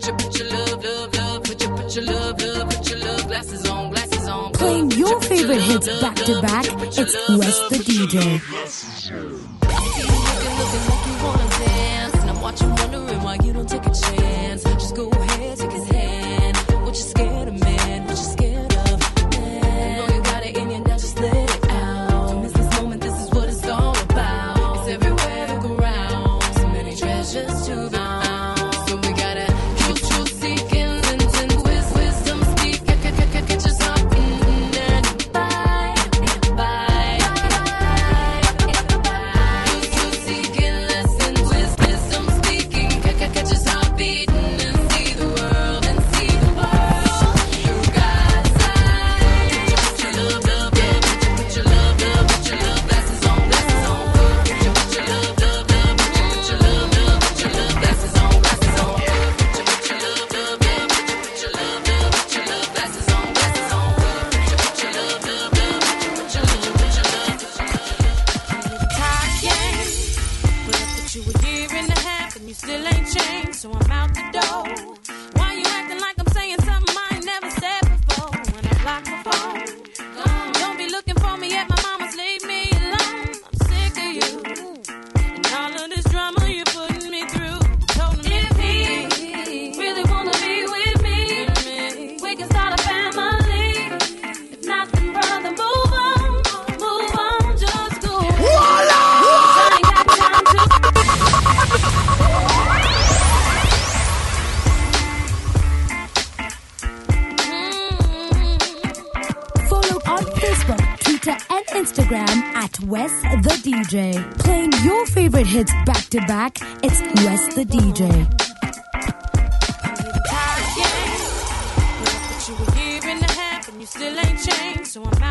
Put your, put your love, love, love. Put your, put your love, love. Put your love glasses on, glasses on. Playing your favorite hits back to back, it's Wes the DJ. See you looking, looking like you wanna dance, and I'm watching, wondering why you don't take a chance. Just go ahead, take his hand. What you scared of, favorite hits back to back, it's Wes the DJ. Still ain't changed, so I'm out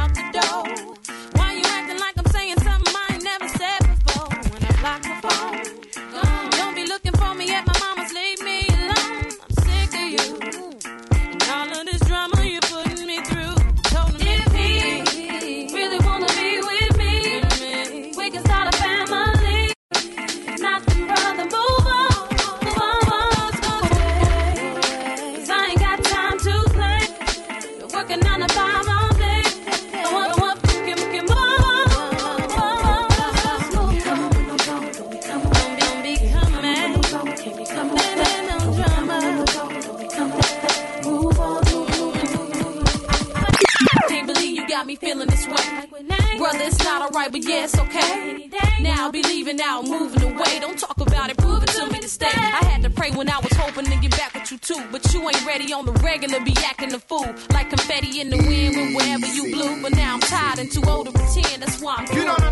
not alright, but yeah, it's okay. Now I'll be leaving out, moving away. Don't talk about it, prove it to me to stay. I had to pray when I was hoping to get back with you too. But you ain't ready on the regular, be acting a fool. Like confetti in the wind when wherever you blew. But now I'm tired and too old to pretend, that's why I'm You through.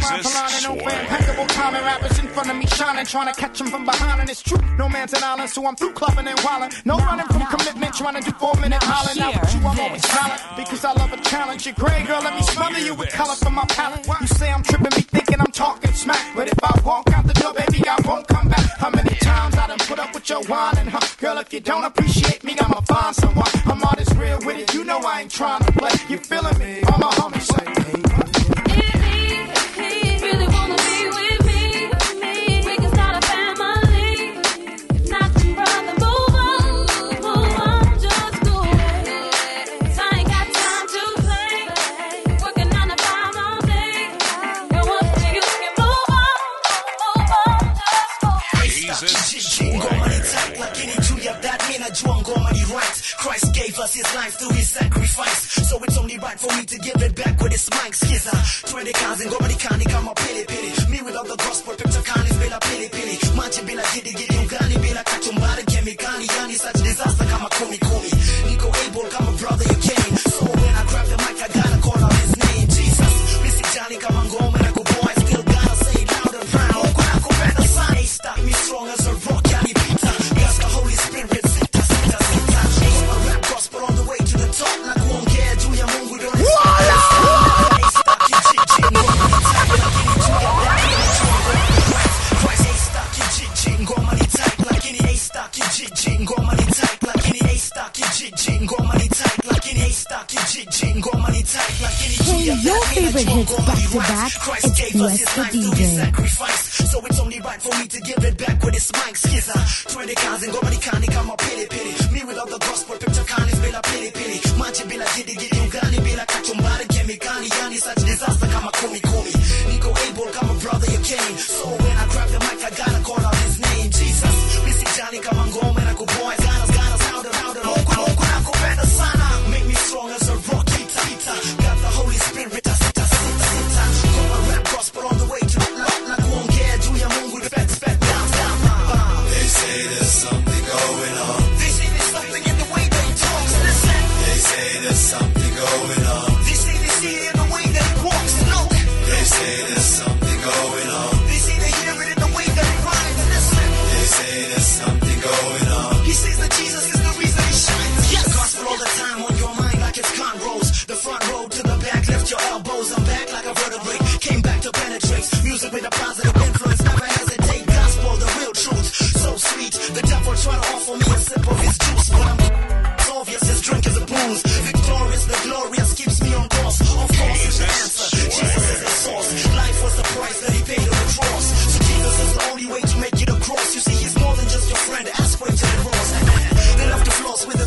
Don't understand that I bust no rhyme for line and no Jesus fan. Impeccable timing, rappers in front of me shining, trying to catch 'em from behind. And it's true, no man's an island, so I'm through clubbing and wildin'. No running from commitment, trying to do four minute hollering. Now with you, I'm always silent because I love a challenge. You're gray, girl, let me smother you with color from my palette. You say I'm tripping, me thinking I'm talking smack. But if I walk out the door, baby, I won't come back. How many times I done put up with your whining, huh? Girl, if you don't appreciate me, I'ma find someone. I'm all this real with it, you know I ain't trying to play. You feeling me? All my homies say, hey. The gospel picture kani bila pilipili maji bila gidigidi ugani bila favorite hits back to back, Christ it's gave us his life through his sacrifice. So it's only right for me to give it back with this mic twende kazi ngoma ni kani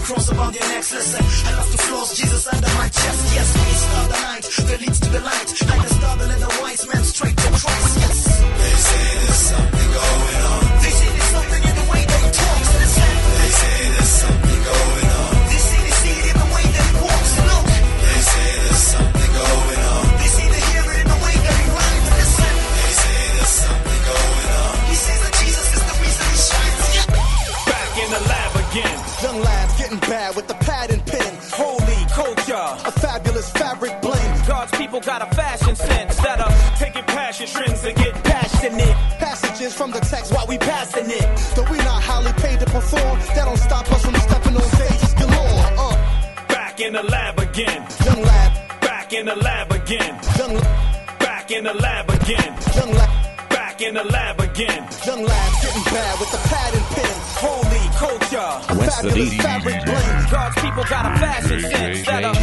cross around your necks. Listen, I love to floss Jesus under my chest. Yes, we start the night that leads to the light. Like the star the wise man straight to Christ. Yes. A fabulous fabric blend. God's people got a fashion sense that are taking passion trends and get passionate. Passages from the text while we passing it. Though we not highly paid to perform, that don't stop us from stepping on stages galore. Uh, Back in the lab again. young lad, Back in the lab again. young, la- Back in the lab again. young lad, Back in the lab again. young lads getting bad with the pad and pen. Holy culture. A fabulous fabric blend. God's people got a fashion sense that are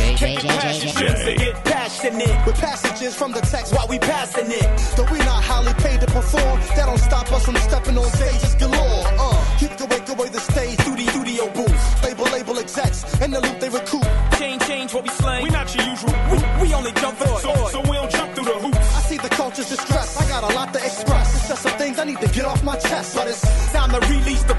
With from the text while we passing it. Though we not highly paid to perform, that don't stop us from stepping on stages galore. Uh, keep the wake away the stage through the studio booth. Label, label execs, and the loop they recoup. Change, change what we slang. We not your usual. We, we only jump for through so, so we don't jump through the hoops. I see the culture's distress. I got a lot to express. It's just some things I need to get off my chest. But it's Time to release the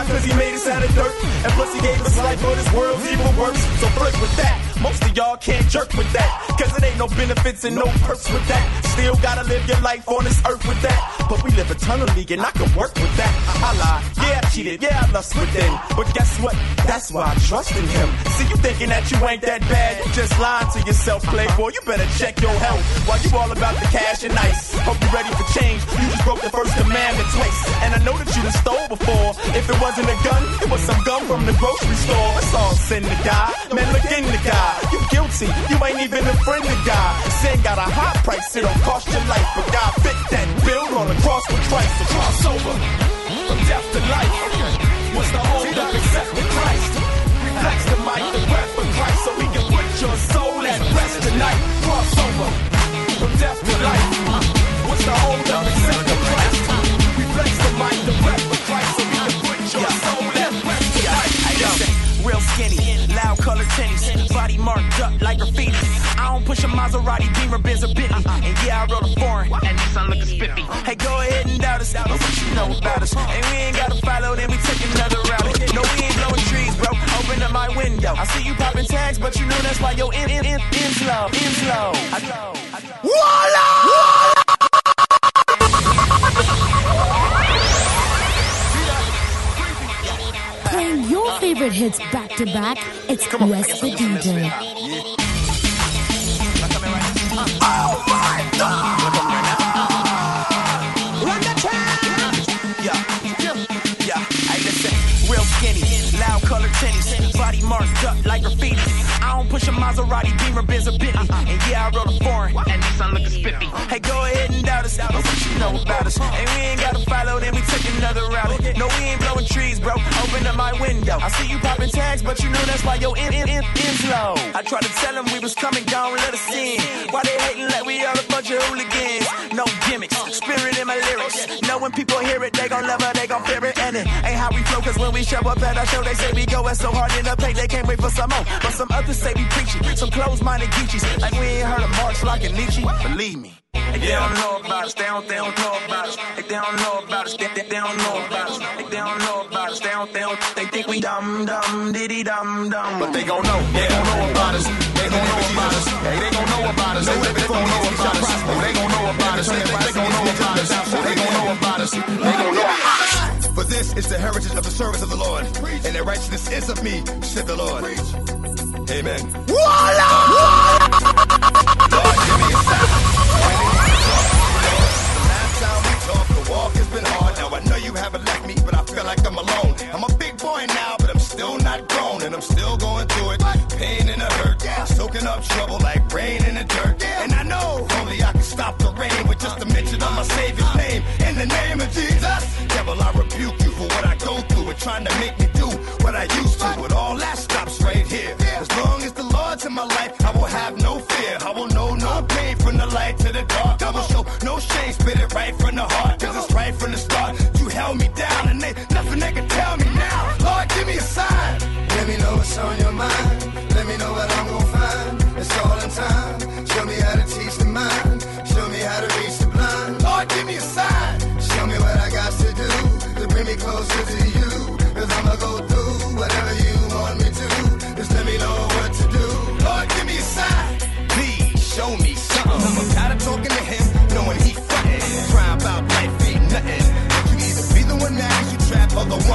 God cause he made us out of dirt. And plus he gave us life for this world's even worse. So flirt with that. Most of y'all can't jerk with that. Cause it ain't no benefits and no perks with that. Still gotta live your life on this earth with that. But we live eternally and I can work with that. I lied, yeah, I cheated, yeah, I lust within. But guess what? That's why I trust in him. See, you thinking that you ain't that bad. You just lying to yourself, playboy. You better check your health while you all about the cash and ice. Hope you ready for change. You just broke the first commandment twice. And I know that you done stole before. If it wasn't a gun, it was some gum from the grocery store. It's all sin to God. Man, look in the God. You guilty. You ain't even a friend of God. Sin got a high price. It don't cost your life. But God fit that bill on the cross with Christ. So cross over from death to life. What's the hold up except with Christ? Reflex the mic, the breath of Christ. So we can Beamer, Benz, or Bentley. Uh-huh. And yeah, I rode a foreign. And this I look spiffy. Uh-huh. Hey, go ahead and doubt us. doubt us. what you know about us. Uh-huh. And we ain't gotta follow, then we take another route. No, we ain't blowing trees, bro. Open up my window. I see you popping tags, but you know that's why your in in in in's low, in's low. Walla! Walla! Playing your favorite hits back to back, it's Wes the DJ. Colored tennis, body marked up like graffiti. I don't push a Maserati, Beamer, Benz, or Bentley, and yeah, I wrote a foreign, and this I'm looking spiffy. Hey, go ahead and doubt us, but what you know about us? And we ain't gotta follow, then we take another route. No, we ain't blowing trees, bro. Open up my window. I see you popping tags, but you know that's why your in in in in's low. I tried to tell them we was coming down, let us in. Why they hating like we all a bunch of hooligans? No gimmicks, spirit in my lyrics. Know when people hear it, they gon' love we show up at our show, they say we going so hard in the paint, they can't wait for some more. But some others say we preachy, some closed-minded geechies. Like we ain't heard of Marx, like and Nietzsche. Believe me. They don't know about us, they don't, they don't know about us. They don't know about us, they, they, they don't know about us. They, they don't know about us, they don't, they don't, they think we dumb, dumb, diddy dumb, dumb. But they gon' know, they gon' know about us. They gon' know about us. Hey, they gon' know about us. They gon' know about us. They gon' know about us. They gon' know about us. They gon' know about us. They gon' know about us. This is the heritage of the service of the Lord, and the righteousness is of me, said the Lord. Amen. Lord, give me a sign. Last time we talked, the walk has been hard. Now I know you haven't left me, but I feel like I'm alone. I'm a big boy now, but I'm still not grown, and I'm still going through it. Pain and a hurt, soaking up trouble like rain in the dirt. And I know only my Savior's name. In the name of Jesus, devil, I rebuke you for what I go through and trying to make me do what I used to. But all that stops right here. As long as the Lord's in my life, I will have no fear. I will know no pain from the light to the dark. I will show no shame, spit it right from the heart. Cause it's right from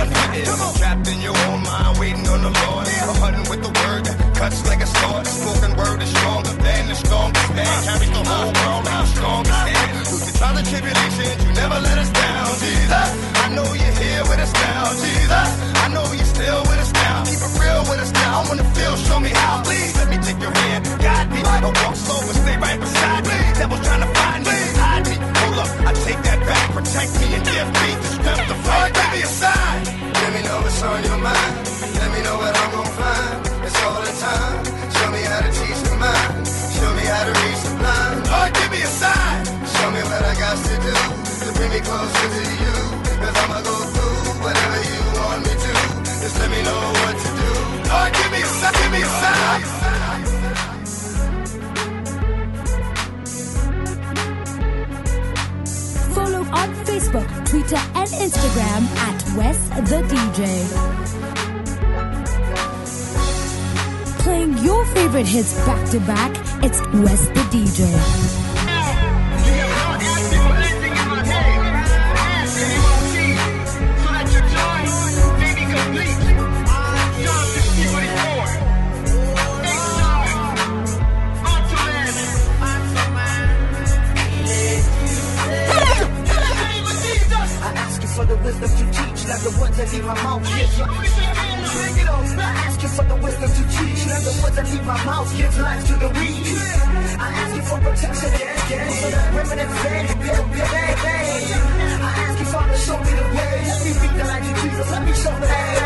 one hunting. Trapped in your own mind, waiting on the Lord. I'm hunting with the word that cuts like a sword. Spoken word is stronger than the strongest man. Carries the whole world like the strongest hand. Through the trials and tribulations, you never let us down, Jesus. I know you're here with us now, Jesus. I know you're still with us now. Keep it real with us now. I wanna feel, show me how. Please let me take your hand, guide me. I walk slow and stay right beside me. Devil's trying to find me, up, I take that back, protect me and give me the strength to fight. Give me a sign. Let me know what's on your mind. Let me know what I'm gonna find. It's all the time. Show me how to teach the mind. Show me how to reach the blind. Lord, give me a sign. Show me what I got to do to bring me closer to you. Facebook, Twitter, and Instagram at Wes the DJ. Playing your favorite hits back to back, it's Wes the DJ. The words that leave my mouth give. Bring it on. I ask you for the wisdom to teach, let the words that leave my mouth give life to the weak. I ask you for protection, yeah, yeah, so that women and. I ask you, Father, show me the way. Let me be the light of Jesus, let me show the way.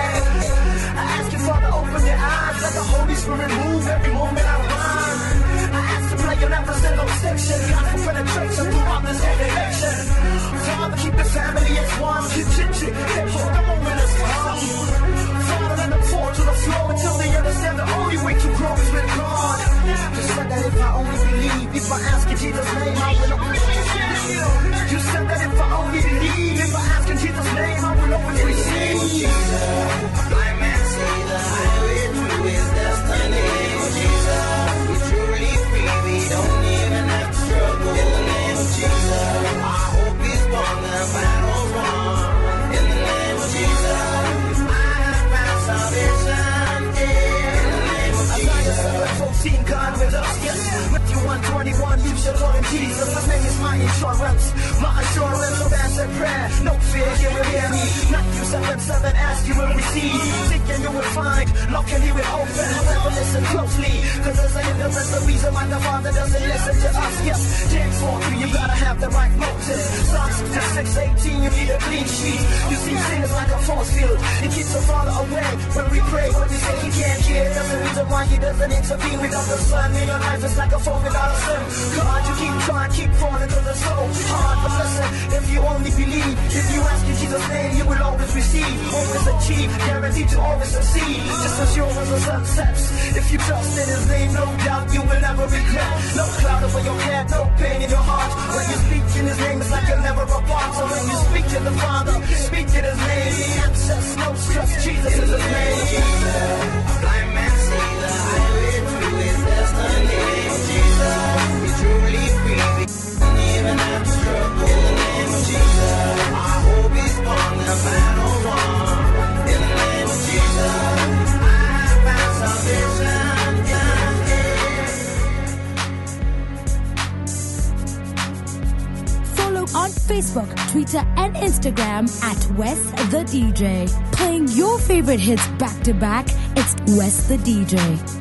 I ask you, Father, open your eyes, let the Holy Spirit move every moment I run. I ask to play an episode of section, for penetration throughout this generation. Father, keep the family as one. Hip hop, the moment has come. Father, let them fall to the floor until they understand the only way to grow is with God. You said that if I only believe, if I ask in Jesus' name, I will receive. You said that if I only believe, if I ask in Jesus' name, I will always receive. Seen God with us, yes. With you 121, leave your warranties. The name is my insurance. My assurance of answered prayer. No fear, you will hear me. Not you seven seven ask you will receive. Thinking you will find, locking you will open. However, listen closely. Cause there's a the reason why the father doesn't listen to us, yes. James 4 3, you gotta have the right motive. Psalms 6 18, you need a clean sheet. You see sin is like a force field. It keeps the father away. When we pray, when we say he can't hear, That's the reason why he doesn't intervene without the Son. In your life, it's like a phone without a SIM. God, you keep trying, keep falling to the soul. Hard, but listen, if you only believe, if you ask in Jesus' name, you will always receive, always achieve, guaranteed to always succeed. Just as sure as the sun. If you trust in his name, no doubt you will never regret. No cloud over your head, no pain in your heart. When you speak in his name, it's like you're never apart. So when you speak to the Father, speak in his name. Answers, no stress, Jesus is his name. On Facebook, Twitter, and Instagram at Wes the DJ. Playing your favorite hits back to back, it's Wes the DJ.